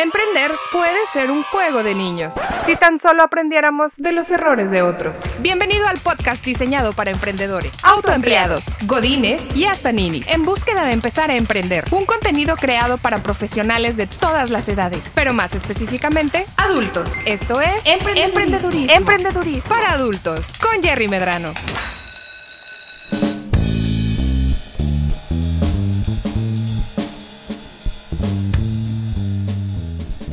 Emprender puede ser un juego de niños, si tan solo aprendiéramos de los errores de otros. Bienvenido al podcast diseñado para emprendedores, autoempleados, godines y hasta ninis, en búsqueda de empezar a emprender. Un contenido creado para profesionales de todas las edades, pero más específicamente, adultos. Esto es Emprendedurismo. Emprendedurismo. Para adultos, con Jerry Medrano.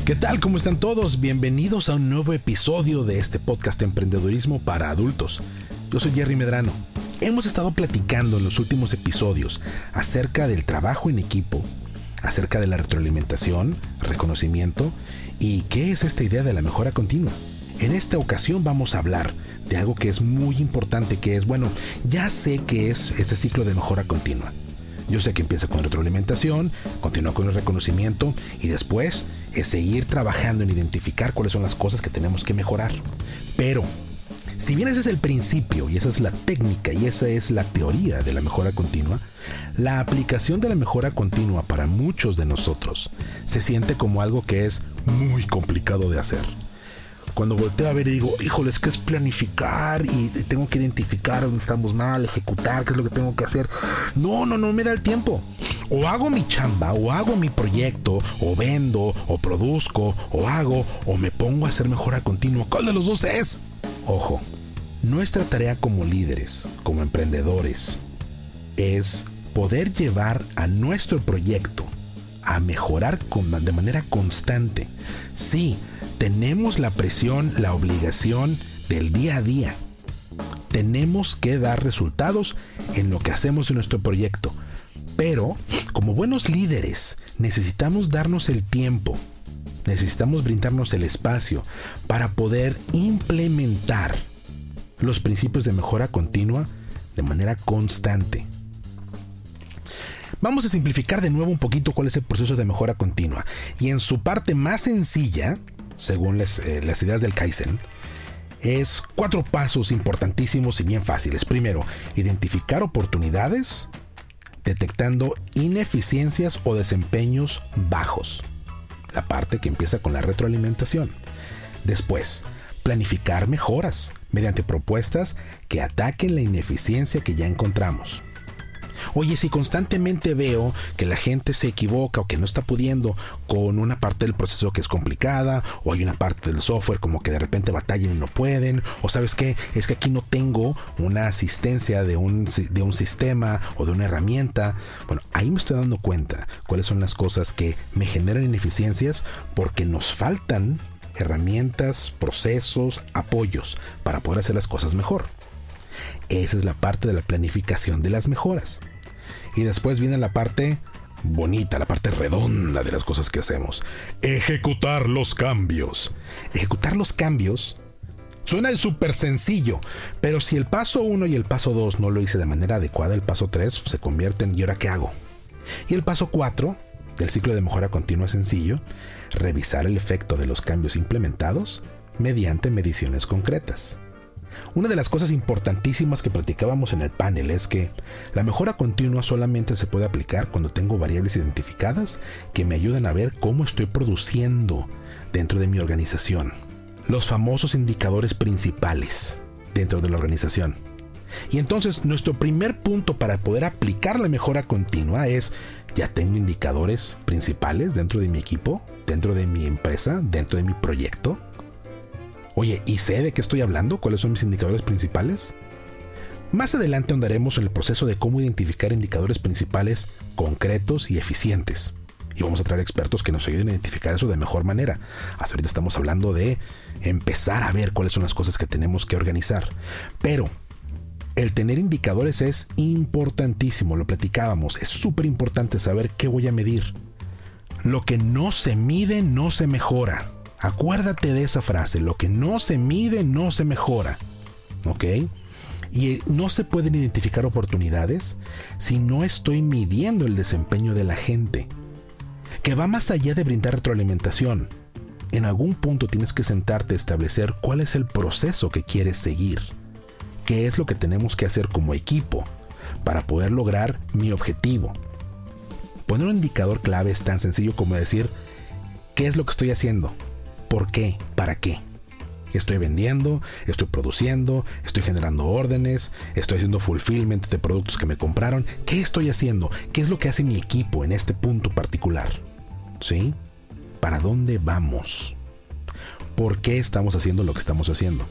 ¿Qué tal? ¿Cómo están todos? Bienvenidos a un nuevo episodio de este podcast Emprendedurismo para adultos. Yo soy Jerry Medrano. Hemos estado platicando en los últimos episodios acerca del trabajo en equipo, acerca de la retroalimentación, reconocimiento y qué es esta idea de la mejora continua. En esta ocasión vamos a hablar de algo que es muy importante, que es, bueno, ya sé que es este ciclo de mejora continua. Yo sé que empieza con retroalimentación, continúa con el reconocimiento y después es seguir trabajando en identificar cuáles son las cosas que tenemos que mejorar. Pero, si bien ese es el principio y esa es la técnica y esa es la teoría de la mejora continua, la aplicación de la mejora continua para muchos de nosotros se siente como algo que es muy complicado de hacer cuando volteo a ver y digo, híjole, es que es planificar y tengo que identificar dónde estamos mal, ejecutar, qué es lo que tengo que hacer. No, no, no me da el tiempo. O hago mi chamba, o hago mi proyecto, o vendo, o produzco, o hago, o me pongo a hacer mejora continua. ¿Cuál de los dos es? Ojo, nuestra tarea como líderes, como emprendedores, es poder llevar a nuestro proyecto a mejorar de manera constante. Sí, tenemos la presión, la obligación del día a día. Tenemos que dar resultados en lo que hacemos en nuestro proyecto. Pero, como buenos líderes, necesitamos darnos el tiempo, necesitamos brindarnos el espacio para poder implementar los principios de mejora continua de manera constante. Vamos a simplificar de nuevo un poquito cuál es el proceso de mejora continua. Y en su parte más sencilla, según eh, las, ideas del Kaizen, es cuatro pasos importantísimos y bien fáciles. Primero, identificar oportunidades detectando ineficiencias o desempeños bajos. La parte que empieza con la retroalimentación. Después, planificar mejoras mediante propuestas que ataquen la ineficiencia que ya encontramos. Oye, si constantemente veo que la gente se equivoca o que no está pudiendo con una parte del proceso que es complicada, o hay una parte del software como que de repente batallan y no pueden, o sabes qué, es que aquí no tengo una asistencia de un, de un sistema o de una herramienta. Bueno, ahí me estoy dando cuenta cuáles son las cosas que me generan ineficiencias porque nos faltan herramientas, procesos, apoyos para poder hacer las cosas mejor. Esa es la parte de la planificación de las mejoras. Y después viene la parte bonita, la parte redonda de las cosas que hacemos. Ejecutar los cambios. Ejecutar los cambios suena súper sencillo, pero si el paso 1 y el paso 2 no lo hice de manera adecuada, el paso 3 se convierte en ¿y ahora qué hago? Y el paso 4 del ciclo de mejora continua sencillo, revisar el efecto de los cambios implementados mediante mediciones concretas. Una de las cosas importantísimas que platicábamos en el panel es que la mejora continua solamente se puede aplicar cuando tengo variables identificadas que me ayudan a ver cómo estoy produciendo dentro de mi organización. Los famosos indicadores principales dentro de la organización. Y entonces nuestro primer punto para poder aplicar la mejora continua es, ya tengo indicadores principales dentro de mi equipo, dentro de mi empresa, dentro de mi proyecto. Oye, ¿y sé de qué estoy hablando? ¿Cuáles son mis indicadores principales? Más adelante andaremos en el proceso de cómo identificar indicadores principales concretos y eficientes. Y vamos a traer expertos que nos ayuden a identificar eso de mejor manera. Hasta ahorita estamos hablando de empezar a ver cuáles son las cosas que tenemos que organizar. Pero el tener indicadores es importantísimo, lo platicábamos, es súper importante saber qué voy a medir. Lo que no se mide no se mejora. Acuérdate de esa frase, lo que no se mide no se mejora. ¿Ok? Y no se pueden identificar oportunidades si no estoy midiendo el desempeño de la gente. Que va más allá de brindar retroalimentación. En algún punto tienes que sentarte a establecer cuál es el proceso que quieres seguir. ¿Qué es lo que tenemos que hacer como equipo para poder lograr mi objetivo? Poner un indicador clave es tan sencillo como decir, ¿Qué es lo que estoy haciendo? ¿Por qué? ¿Para qué? Estoy vendiendo, estoy produciendo, estoy generando órdenes, estoy haciendo fulfillment de productos que me compraron. ¿Qué estoy haciendo? ¿Qué es lo que hace mi equipo en este punto particular? ¿Sí? ¿Para dónde vamos? ¿Por qué estamos haciendo lo que estamos haciendo?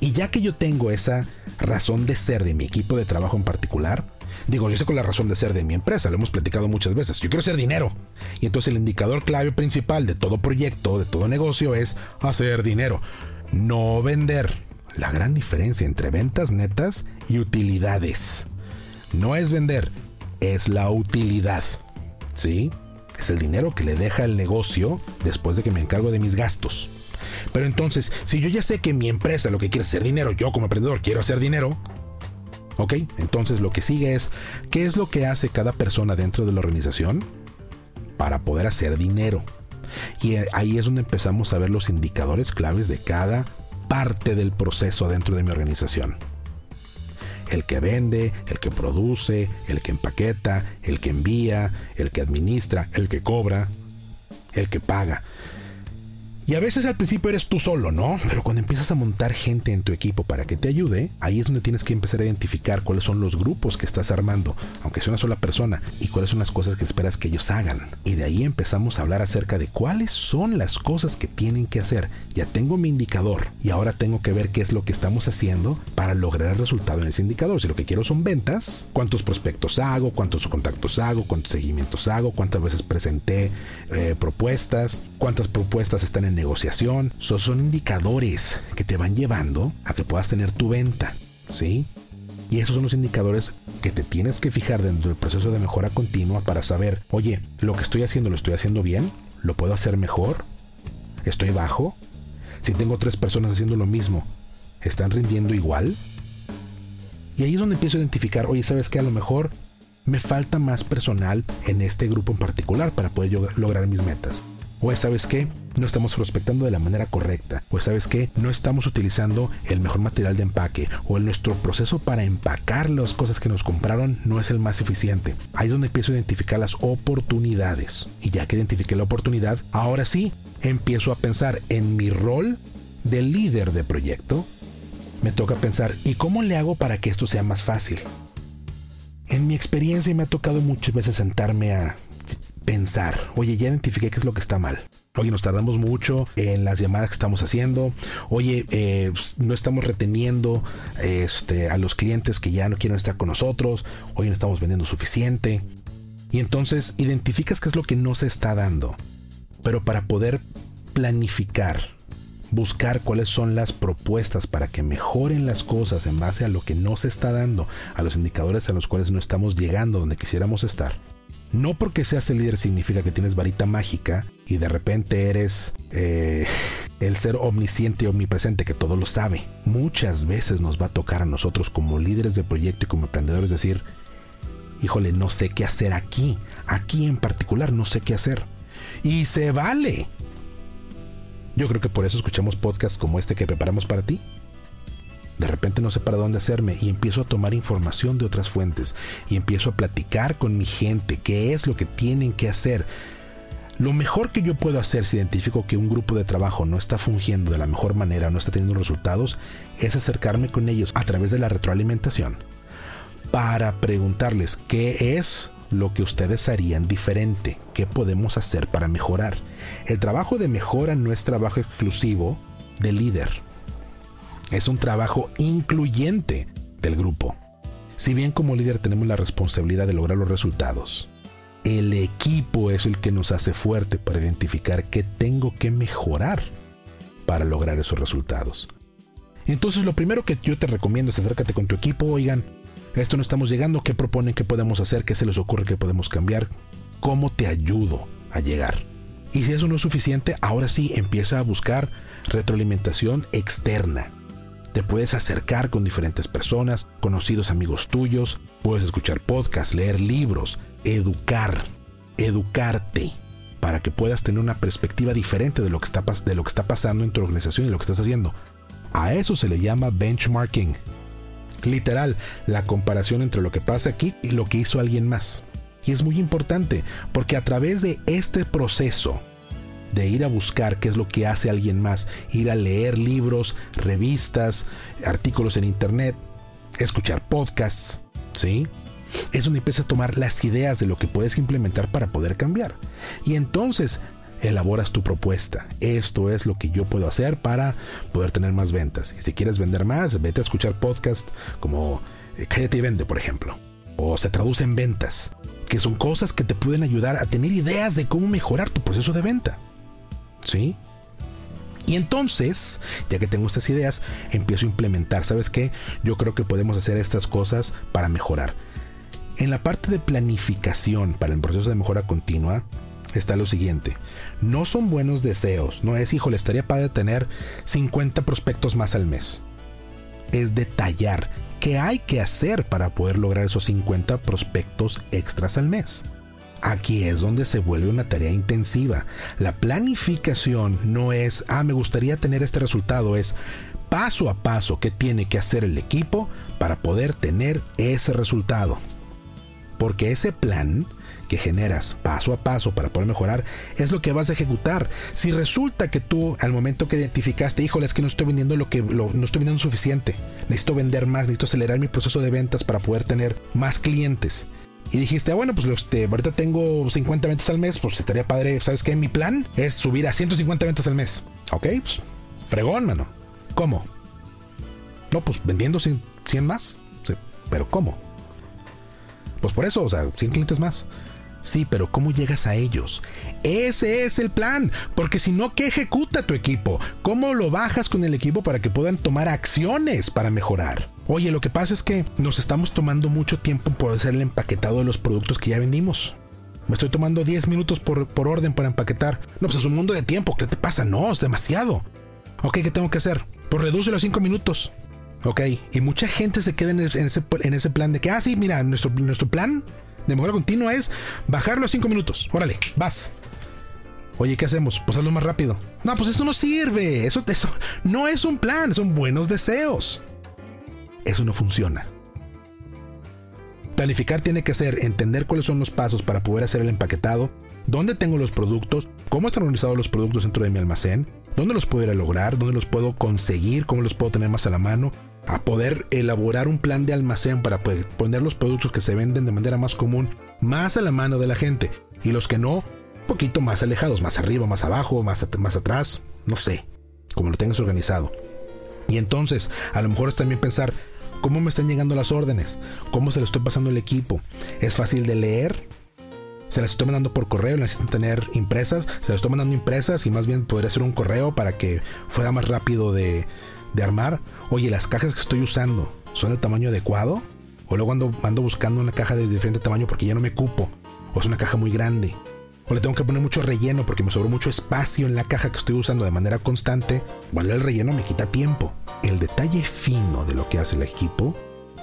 Y ya que yo tengo esa razón de ser de mi equipo de trabajo en particular, digo, yo sé con la razón de ser de mi empresa, lo hemos platicado muchas veces, yo quiero hacer dinero. Y entonces el indicador clave principal de todo proyecto, de todo negocio es hacer dinero no vender. La gran diferencia entre ventas netas y utilidades. No es vender, es la utilidad. ¿Sí? Es el dinero que le deja el negocio después de que me encargo de mis gastos. Pero entonces, si yo ya sé que mi empresa lo que quiere es hacer dinero, yo como emprendedor quiero hacer dinero, ¿ok? Entonces lo que sigue es, ¿qué es lo que hace cada persona dentro de la organización para poder hacer dinero? Y ahí es donde empezamos a ver los indicadores claves de cada parte del proceso dentro de mi organización. El que vende, el que produce, el que empaqueta, el que envía, el que administra, el que cobra, el que paga. Y a veces al principio eres tú solo, ¿no? Pero cuando empiezas a montar gente en tu equipo para que te ayude, ahí es donde tienes que empezar a identificar cuáles son los grupos que estás armando, aunque sea una sola persona, y cuáles son las cosas que esperas que ellos hagan. Y de ahí empezamos a hablar acerca de cuáles son las cosas que tienen que hacer. Ya tengo mi indicador y ahora tengo que ver qué es lo que estamos haciendo para lograr el resultado en ese indicador. Si lo que quiero son ventas, cuántos prospectos hago, cuántos contactos hago, cuántos seguimientos hago, cuántas veces presenté eh, propuestas, cuántas propuestas están en negociación. son indicadores que te van llevando a que puedas tener tu venta. ¿Sí? Y esos son los indicadores que te tienes que fijar dentro del proceso de mejora continua para saber, oye, lo que estoy haciendo lo estoy haciendo bien, lo puedo hacer mejor, estoy bajo. Si tengo tres personas haciendo lo mismo, ¿están rindiendo igual? Y ahí es donde empiezo a identificar, oye, ¿sabes qué? A lo mejor me falta más personal en este grupo en particular para poder lograr mis metas. O sabes qué, no estamos prospectando de la manera correcta. O sabes qué, no estamos utilizando el mejor material de empaque. O nuestro proceso para empacar las cosas que nos compraron no es el más eficiente. Ahí es donde empiezo a identificar las oportunidades. Y ya que identifiqué la oportunidad, ahora sí empiezo a pensar en mi rol de líder de proyecto. Me toca pensar, ¿y cómo le hago para que esto sea más fácil? En mi experiencia me ha tocado muchas veces sentarme a pensar, oye, ya identifiqué qué es lo que está mal. Oye, nos tardamos mucho en las llamadas que estamos haciendo. Oye, eh, no estamos reteniendo este, a los clientes que ya no quieren estar con nosotros. Oye, no estamos vendiendo suficiente. Y entonces identificas qué es lo que no se está dando. Pero para poder planificar, buscar cuáles son las propuestas para que mejoren las cosas en base a lo que no se está dando, a los indicadores a los cuales no estamos llegando donde quisiéramos estar no porque seas el líder significa que tienes varita mágica y de repente eres eh, el ser omnisciente y omnipresente que todo lo sabe. Muchas veces nos va a tocar a nosotros como líderes de proyecto y como emprendedores decir, híjole, no sé qué hacer aquí. Aquí en particular no sé qué hacer. Y se vale. Yo creo que por eso escuchamos podcasts como este que preparamos para ti de repente no sé para dónde hacerme y empiezo a tomar información de otras fuentes y empiezo a platicar con mi gente qué es lo que tienen que hacer. Lo mejor que yo puedo hacer si identifico que un grupo de trabajo no está fungiendo de la mejor manera, no está teniendo resultados, es acercarme con ellos a través de la retroalimentación para preguntarles qué es lo que ustedes harían diferente, qué podemos hacer para mejorar. El trabajo de mejora no es trabajo exclusivo del líder es un trabajo incluyente del grupo. Si bien como líder tenemos la responsabilidad de lograr los resultados, el equipo es el que nos hace fuerte para identificar qué tengo que mejorar para lograr esos resultados. Entonces lo primero que yo te recomiendo es acércate con tu equipo, oigan, esto no estamos llegando, ¿qué proponen que podemos hacer? ¿Qué se les ocurre que podemos cambiar? ¿Cómo te ayudo a llegar? Y si eso no es suficiente, ahora sí empieza a buscar retroalimentación externa. Te puedes acercar con diferentes personas, conocidos amigos tuyos, puedes escuchar podcasts, leer libros, educar, educarte para que puedas tener una perspectiva diferente de lo que está, de lo que está pasando en tu organización y lo que estás haciendo. A eso se le llama benchmarking. Literal, la comparación entre lo que pasa aquí y lo que hizo alguien más. Y es muy importante porque a través de este proceso de ir a buscar qué es lo que hace alguien más, ir a leer libros, revistas, artículos en internet, escuchar podcasts, ¿sí? Es donde empieza a tomar las ideas de lo que puedes implementar para poder cambiar. Y entonces elaboras tu propuesta. Esto es lo que yo puedo hacer para poder tener más ventas. Y si quieres vender más, vete a escuchar podcasts como eh, Cállate y Vende, por ejemplo. O se traduce en ventas, que son cosas que te pueden ayudar a tener ideas de cómo mejorar tu proceso de venta. ¿Sí? Y entonces, ya que tengo estas ideas, empiezo a implementar. ¿Sabes qué? Yo creo que podemos hacer estas cosas para mejorar. En la parte de planificación para el proceso de mejora continua, está lo siguiente. No son buenos deseos. No es, híjole, estaría padre tener 50 prospectos más al mes. Es detallar qué hay que hacer para poder lograr esos 50 prospectos extras al mes. Aquí es donde se vuelve una tarea intensiva. La planificación no es, ah, me gustaría tener este resultado, es paso a paso qué tiene que hacer el equipo para poder tener ese resultado. Porque ese plan que generas paso a paso para poder mejorar es lo que vas a ejecutar. Si resulta que tú al momento que identificaste, híjole, es que no estoy vendiendo lo que no estoy vendiendo suficiente, necesito vender más, necesito acelerar mi proceso de ventas para poder tener más clientes. Y dijiste, ah, bueno, pues este, ahorita tengo 50 ventas al mes, pues estaría padre, ¿sabes qué? Mi plan es subir a 150 ventas al mes. Ok, pues fregón, mano. ¿Cómo? No, pues vendiendo 100, más. pero ¿cómo? Pues por eso, o sea, 100 clientes más. Sí, pero ¿cómo llegas a ellos? Ese es el plan, porque si no, ¿qué ejecuta tu equipo? ¿Cómo lo bajas con el equipo para que puedan tomar acciones para mejorar? Oye, lo que pasa es que nos estamos tomando mucho tiempo por hacer el empaquetado de los productos que ya vendimos. Me estoy tomando 10 minutos por, orden para empaquetar. No, pues es un mundo de tiempo. ¿Qué te pasa? No, es demasiado. Ok, ¿qué tengo que hacer? Pues reduce los 5 minutos. Ok, y mucha gente se queda en ese, en ese, plan de que, ah, sí, mira, nuestro, nuestro plan de mejora continua es bajarlo a 5 minutos. Órale, vas. Oye, ¿qué hacemos? Pues hazlo más rápido. No, pues eso no sirve. Eso, eso no es un plan, son buenos deseos. Eso no funciona. Planificar tiene que ser entender cuáles son los pasos para poder hacer el empaquetado, dónde tengo los productos, cómo están organizados los productos dentro de mi almacén, dónde los puedo ir a lograr, dónde los puedo conseguir, cómo los puedo tener más a la mano, a poder elaborar un plan de almacén para poner los productos que se venden de manera más común más a la mano de la gente y los que no, un poquito más alejados, más arriba, más abajo, más, más atrás, no sé, como lo tengas organizado. Y entonces, a lo mejor es también pensar, ¿cómo me están llegando las órdenes? ¿Cómo se lo estoy pasando al equipo? ¿Es fácil de leer? se las estoy mandando por correo, necesitan tener impresas, se las estoy mandando impresas y más bien podría ser un correo para que fuera más rápido de, de armar, oye, las cajas que estoy usando son del tamaño adecuado, o luego ando, ando buscando una caja de diferente tamaño porque ya no me cupo, o es una caja muy grande, o le tengo que poner mucho relleno porque me sobró mucho espacio en la caja que estoy usando de manera constante, bueno, el relleno me quita tiempo. El detalle fino de lo que hace el equipo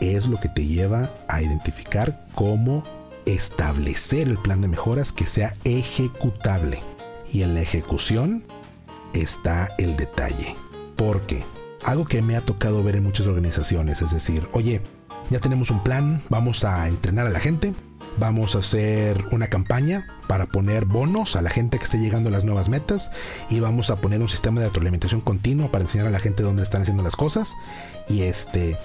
es lo que te lleva a identificar cómo establecer el plan de mejoras que sea ejecutable. Y en la ejecución está el detalle. Porque algo que me ha tocado ver en muchas organizaciones, es decir, oye, ya tenemos un plan, vamos a entrenar a la gente, vamos a hacer una campaña para poner bonos a la gente que esté llegando a las nuevas metas y vamos a poner un sistema de retroalimentación continua para enseñar a la gente dónde están haciendo las cosas y este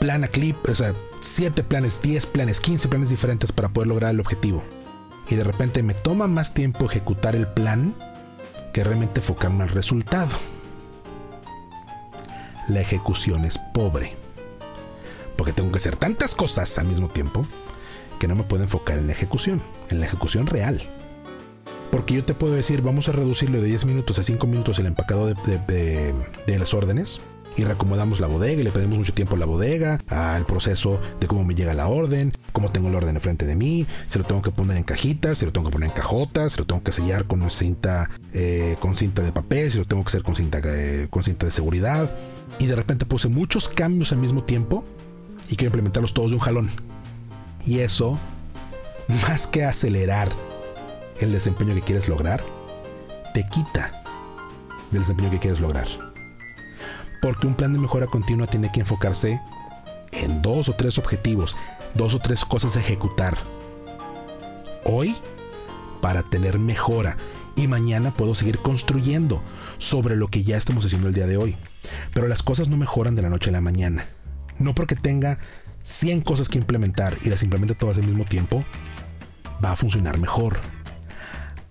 plan a clip, o sea, 7 planes, 10 planes, 15 planes diferentes para poder lograr el objetivo. Y de repente me toma más tiempo ejecutar el plan que realmente enfocarme al resultado la ejecución es pobre. Porque tengo que hacer tantas cosas al mismo tiempo que no me puedo enfocar en la ejecución, en la ejecución real. Porque yo te puedo decir, vamos a reducirlo de 10 minutos a 5 minutos el empacado de, las órdenes y reacomodamos la bodega y le pedimos mucho tiempo a la bodega, al proceso de cómo me llega la orden, cómo tengo el orden enfrente de mí, se lo tengo que poner en cajitas, se lo tengo que poner en cajotas, se lo tengo que sellar con cinta, eh, con cinta de papel, se lo tengo que hacer con cinta, eh, con cinta de seguridad y de repente puse muchos cambios al mismo tiempo y quiero implementarlos todos de un jalón. Y eso, más que acelerar el desempeño que quieres lograr, te quita del desempeño que quieres lograr. Porque un plan de mejora continua tiene que enfocarse en dos o tres objetivos, dos o tres cosas a ejecutar. Hoy, para tener mejora y mañana puedo seguir construyendo sobre lo que ya estamos haciendo el día de hoy. Pero las cosas no mejoran de la noche a la mañana. No porque tenga 100 cosas que implementar y las implemente todas al mismo tiempo, va a funcionar mejor.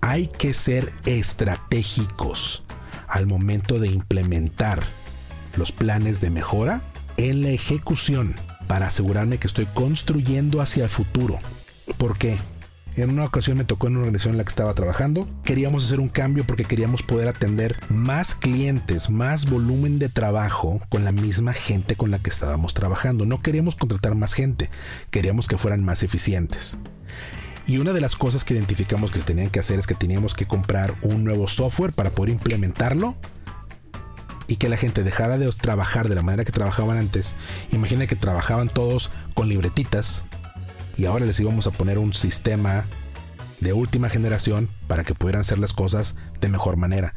Hay que ser estratégicos al momento de implementar los planes de mejora en la ejecución para asegurarme que estoy construyendo hacia el futuro. ¿Por qué? En una ocasión me tocó en una organización en la que estaba trabajando. Queríamos hacer un cambio porque queríamos poder atender más clientes, más volumen de trabajo con la misma gente con la que estábamos trabajando. No queríamos contratar más gente, queríamos que fueran más eficientes. Y una de las cosas que identificamos que se tenían que hacer es que teníamos que comprar un nuevo software para poder implementarlo y que la gente dejara de trabajar de la manera que trabajaban antes. Imagina que trabajaban todos con libretitas y ahora les íbamos a poner un sistema de última generación para que pudieran hacer las cosas de mejor manera.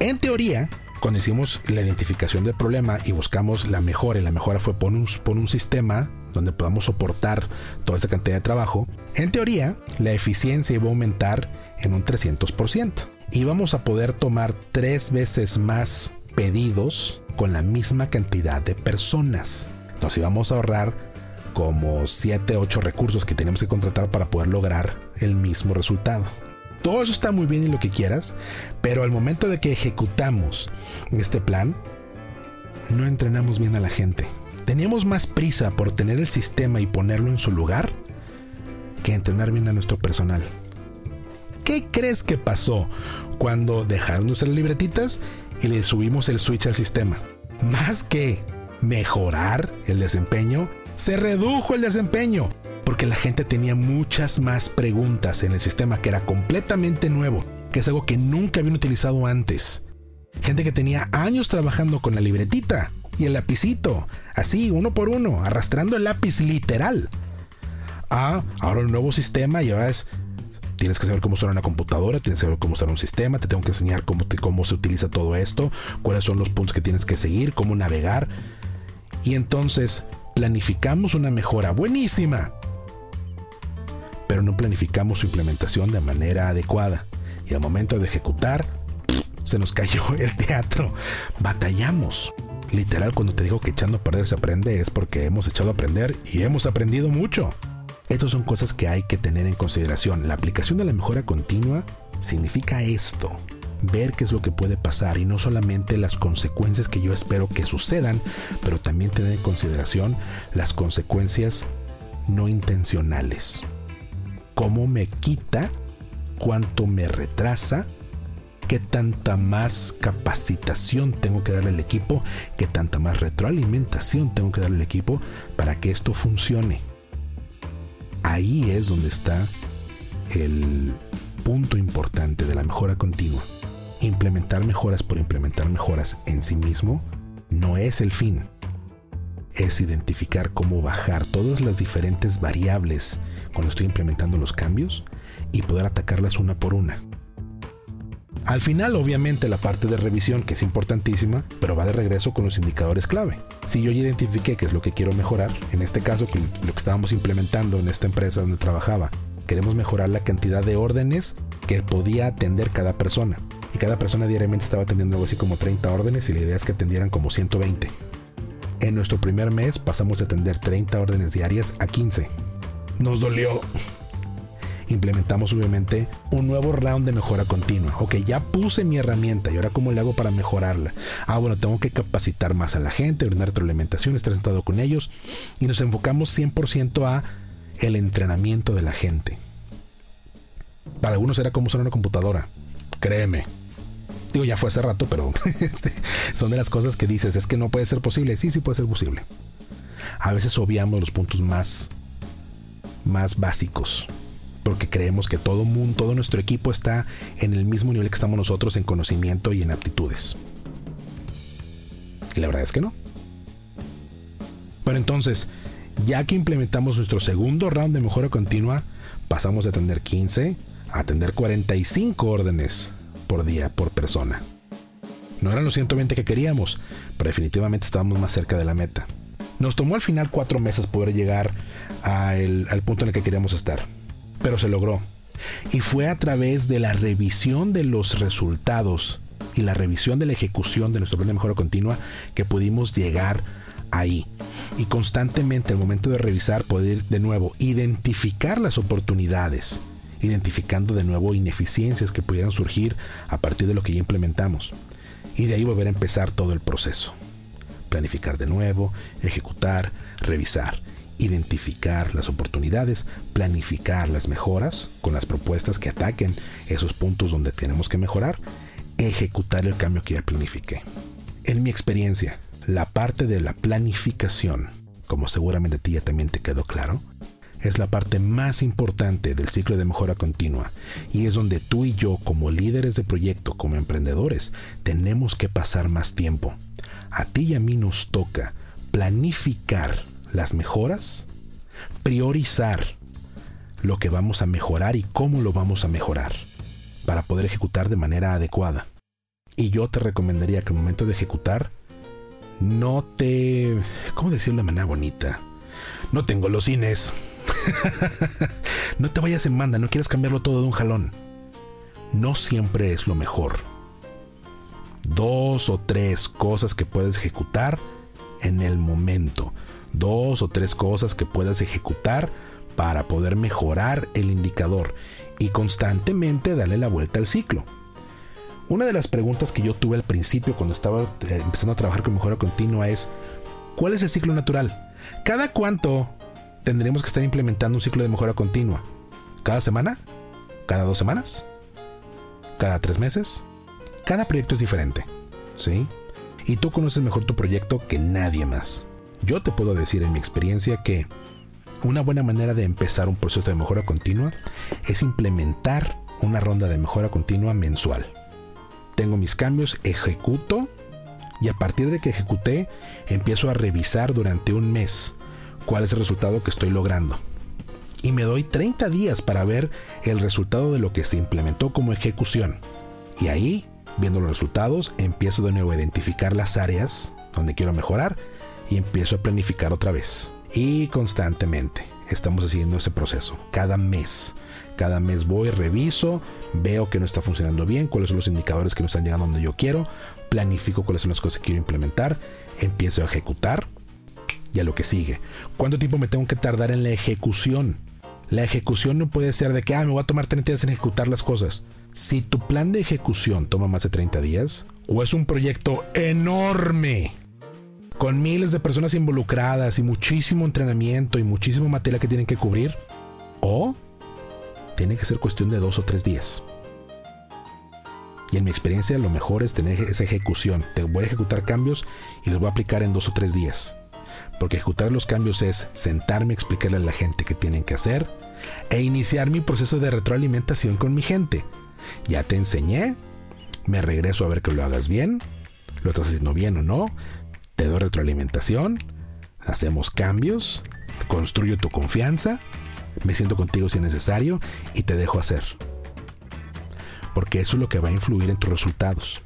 En teoría, cuando hicimos la identificación del problema y buscamos la mejora, y la mejora fue por un, un sistema donde podamos soportar toda esta cantidad de trabajo, en teoría la eficiencia iba a aumentar en un 300%. Y vamos a poder tomar tres veces más pedidos con la misma cantidad de personas. Nos íbamos a ahorrar como 7, 8 recursos que tenemos que contratar para poder lograr el mismo resultado. Todo eso está muy bien y lo que quieras, pero al momento de que ejecutamos este plan, no entrenamos bien a la gente. Teníamos más prisa por tener el sistema y ponerlo en su lugar que entrenar bien a nuestro personal. ¿Qué crees que pasó cuando dejaron de usar libretitas y le subimos el switch al sistema? Más que mejorar el desempeño, se redujo el desempeño porque la gente tenía muchas más preguntas en el sistema que era completamente nuevo, que es algo que nunca habían utilizado antes. Gente que tenía años trabajando con la libretita y el lapicito, así, uno por uno, arrastrando el lápiz literal. Ah, ahora un nuevo sistema y ahora es tienes que saber cómo usar una computadora, tienes que saber cómo usar un sistema, te tengo que enseñar cómo, cómo se utiliza todo esto, cuáles son los puntos que tienes que seguir, cómo navegar. Y entonces planificamos una mejora buenísima, pero no planificamos su implementación de manera adecuada. Y al momento de ejecutar, se nos cayó el teatro. Batallamos. Literal, cuando te digo que echando a perder se aprende, es porque hemos echado a aprender y hemos aprendido mucho. Estas son cosas que hay que tener en consideración. La aplicación de la mejora continua significa esto ver qué es lo que puede pasar y no solamente las consecuencias que yo espero que sucedan, pero también tener en consideración las consecuencias no intencionales. ¿Cómo me quita? ¿Cuánto me retrasa? ¿Qué tanta más capacitación tengo que darle al equipo? ¿Qué tanta más retroalimentación tengo que darle al equipo para que esto funcione? Ahí es donde está el punto importante de la mejora continua implementar mejoras por implementar mejoras en sí mismo no es el fin. Es identificar cómo bajar todas las diferentes variables cuando estoy implementando los cambios y poder atacarlas una por una. Al final, obviamente, la parte de revisión, que es importantísima, pero va de regreso con los indicadores clave. Si yo ya identifiqué qué es lo que quiero mejorar, en este caso, lo que estábamos implementando en esta empresa donde trabajaba, queremos mejorar la cantidad de órdenes que podía atender cada persona y cada persona diariamente estaba atendiendo algo así como 30 órdenes y la idea es que atendieran como 120. En nuestro primer mes pasamos de atender 30 órdenes diarias a 15. Nos dolió. Implementamos obviamente un nuevo round de mejora continua. Ok, ya puse mi herramienta y ahora cómo le hago para mejorarla. Ah, bueno, tengo que capacitar más a la gente, brindar retroalimentación, estar sentado con ellos y nos enfocamos 100% a el entrenamiento de la gente. Para algunos era como usar una computadora, créeme. Digo, ya fue hace rato, pero este, son de las cosas que dices, es que no puede ser posible. Sí, sí puede ser posible. A veces obviamos los puntos más, más básicos, porque creemos que todo mundo, todo nuestro equipo está en el mismo nivel que estamos nosotros en conocimiento y en aptitudes. Y la verdad es que no. Pero entonces, ya que implementamos nuestro segundo round de mejora continua, pasamos de tener 15 a atender 45 órdenes por día por persona. No eran los 120 que queríamos, pero definitivamente estábamos más cerca de la meta. Nos tomó al final cuatro meses poder llegar al punto en el que queríamos estar, pero se logró. Y fue a través de la revisión de los resultados y la revisión de la ejecución de nuestro plan de mejora continua que pudimos llegar ahí. Y constantemente al momento de revisar poder de nuevo identificar las oportunidades, identificando de nuevo ineficiencias que pudieran surgir a partir de lo que ya implementamos. Y de ahí volver a empezar todo el proceso. Planificar de nuevo, ejecutar, revisar identificar las oportunidades, planificar las mejoras con las propuestas que ataquen esos puntos donde tenemos que mejorar, ejecutar el cambio que ya planifiqué. En mi experiencia, la parte de la planificación, como seguramente a ti ya también te quedó claro, es la parte más importante del ciclo de mejora continua y es donde tú y yo como líderes de proyecto, como emprendedores, tenemos que pasar más tiempo. A ti y a mí nos toca planificar las mejoras, priorizar lo que vamos a mejorar y cómo lo vamos a mejorar para poder ejecutar de manera adecuada. Y yo te recomendaría que al momento de ejecutar no te... ¿Cómo decirlo de manera bonita? No tengo los cines. no te vayas en banda, no quieres cambiarlo todo de un jalón. No siempre es lo mejor. Dos o tres cosas que puedes ejecutar en el momento dos o tres cosas que puedas ejecutar para poder mejorar el indicador y constantemente darle la vuelta al ciclo. Una de las preguntas que yo tuve al principio cuando estaba eh, empezando a trabajar con mejora continua es, ¿cuál es el ciclo natural? ¿Cada cuánto tendremos que estar implementando un ciclo de mejora continua? ¿Cada semana? ¿Cada dos semanas? ¿Cada tres meses? Cada proyecto es diferente, ¿sí? Y tú conoces mejor tu proyecto que nadie más. Yo te puedo decir en mi experiencia que una buena manera de empezar un proceso de mejora continua es implementar una ronda de mejora continua mensual. Tengo mis cambios, ejecuto y a partir de que ejecuté empiezo a revisar durante un mes cuál es el resultado que estoy logrando. Y me doy 30 días para ver el resultado de lo que se implementó como ejecución. Y ahí, viendo los resultados, empiezo de nuevo a identificar las áreas donde quiero mejorar y empiezo a planificar otra vez. Y constantemente estamos haciendo ese proceso. Cada mes. Cada mes voy, reviso, veo que no está funcionando bien, cuáles son los indicadores que no están llegando donde yo quiero, planifico cuáles son las cosas que quiero implementar, empiezo a ejecutar y a lo que sigue. ¿Cuánto tiempo me tengo que tardar en la ejecución? La ejecución no puede ser de que, ah, me voy a tomar 30 días en ejecutar las cosas. Si tu plan de ejecución toma más de 30 días, o es un proyecto enorme, con miles de personas involucradas y muchísimo entrenamiento y muchísimo material que tienen que cubrir, o tiene que ser cuestión de dos o tres días. Y en mi experiencia lo mejor es tener esa ejecución. Te voy a ejecutar cambios y los voy a aplicar en dos o tres días. Porque ejecutar los cambios es sentarme, explicarle a la gente qué tienen que hacer e iniciar mi proceso de retroalimentación con mi gente. Ya te enseñé, me regreso a ver que lo hagas bien, lo estás haciendo bien o no, te doy retroalimentación, hacemos cambios, construyo tu confianza, me siento contigo si es necesario y te dejo hacer. Porque eso es lo que va a influir en tus resultados.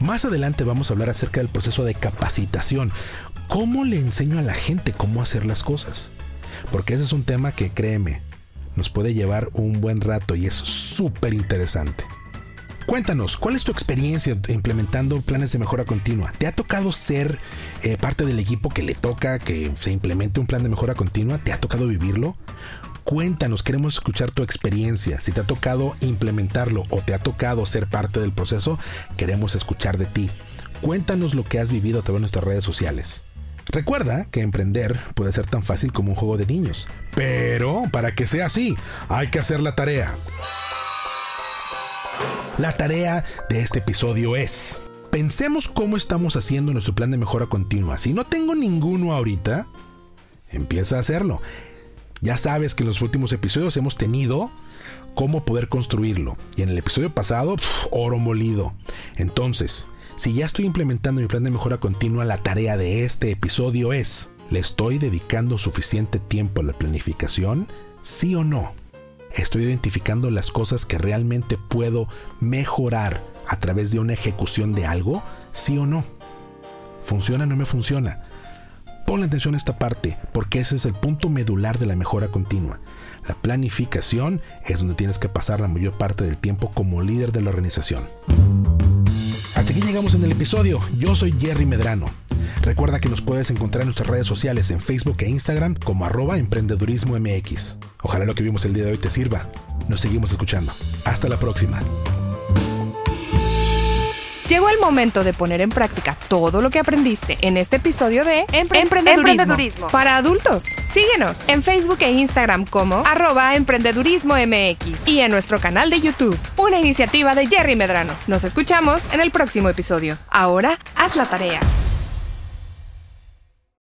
Más adelante vamos a hablar acerca del proceso de capacitación. ¿Cómo le enseño a la gente cómo hacer las cosas? Porque ese es un tema que, créeme, nos puede llevar un buen rato y es súper interesante. Cuéntanos, ¿cuál es tu experiencia implementando planes de mejora continua? ¿Te ha tocado ser eh, parte del equipo que le toca que se implemente un plan de mejora continua? ¿Te ha tocado vivirlo? Cuéntanos, queremos escuchar tu experiencia. Si te ha tocado implementarlo o te ha tocado ser parte del proceso, queremos escuchar de ti. Cuéntanos lo que has vivido a través de nuestras redes sociales. Recuerda que emprender puede ser tan fácil como un juego de niños, pero para que sea así, hay que hacer la tarea. La tarea de este episodio es, pensemos cómo estamos haciendo nuestro plan de mejora continua. Si no tengo ninguno ahorita, empieza a hacerlo. Ya sabes que en los últimos episodios hemos tenido cómo poder construirlo. Y en el episodio pasado, oro molido. Entonces, si ya estoy implementando mi plan de mejora continua, la tarea de este episodio es, ¿le estoy dedicando suficiente tiempo a la planificación? ¿Sí o no? estoy identificando las cosas que realmente puedo mejorar a través de una ejecución de algo, sí o no. ¿Funciona o no me funciona? Pon atención a esta parte, porque ese es el punto medular de la mejora continua. La planificación es donde tienes que pasar la mayor parte del tiempo como líder de la organización. Hasta aquí llegamos en el episodio. Yo soy Jerry Medrano. Recuerda que nos puedes encontrar en nuestras redes sociales en Facebook e Instagram como arroba emprendedurismo MX. Ojalá lo que vimos el día de hoy te sirva. Nos seguimos escuchando. Hasta la próxima. Llegó el momento de poner en práctica todo lo que aprendiste en este episodio de Emprendedurismo, para adultos. Síguenos en Facebook e Instagram como arroba emprendedurismo MX y en nuestro canal de YouTube, una iniciativa de Jerry Medrano. Nos escuchamos en el próximo episodio. Ahora, haz la tarea.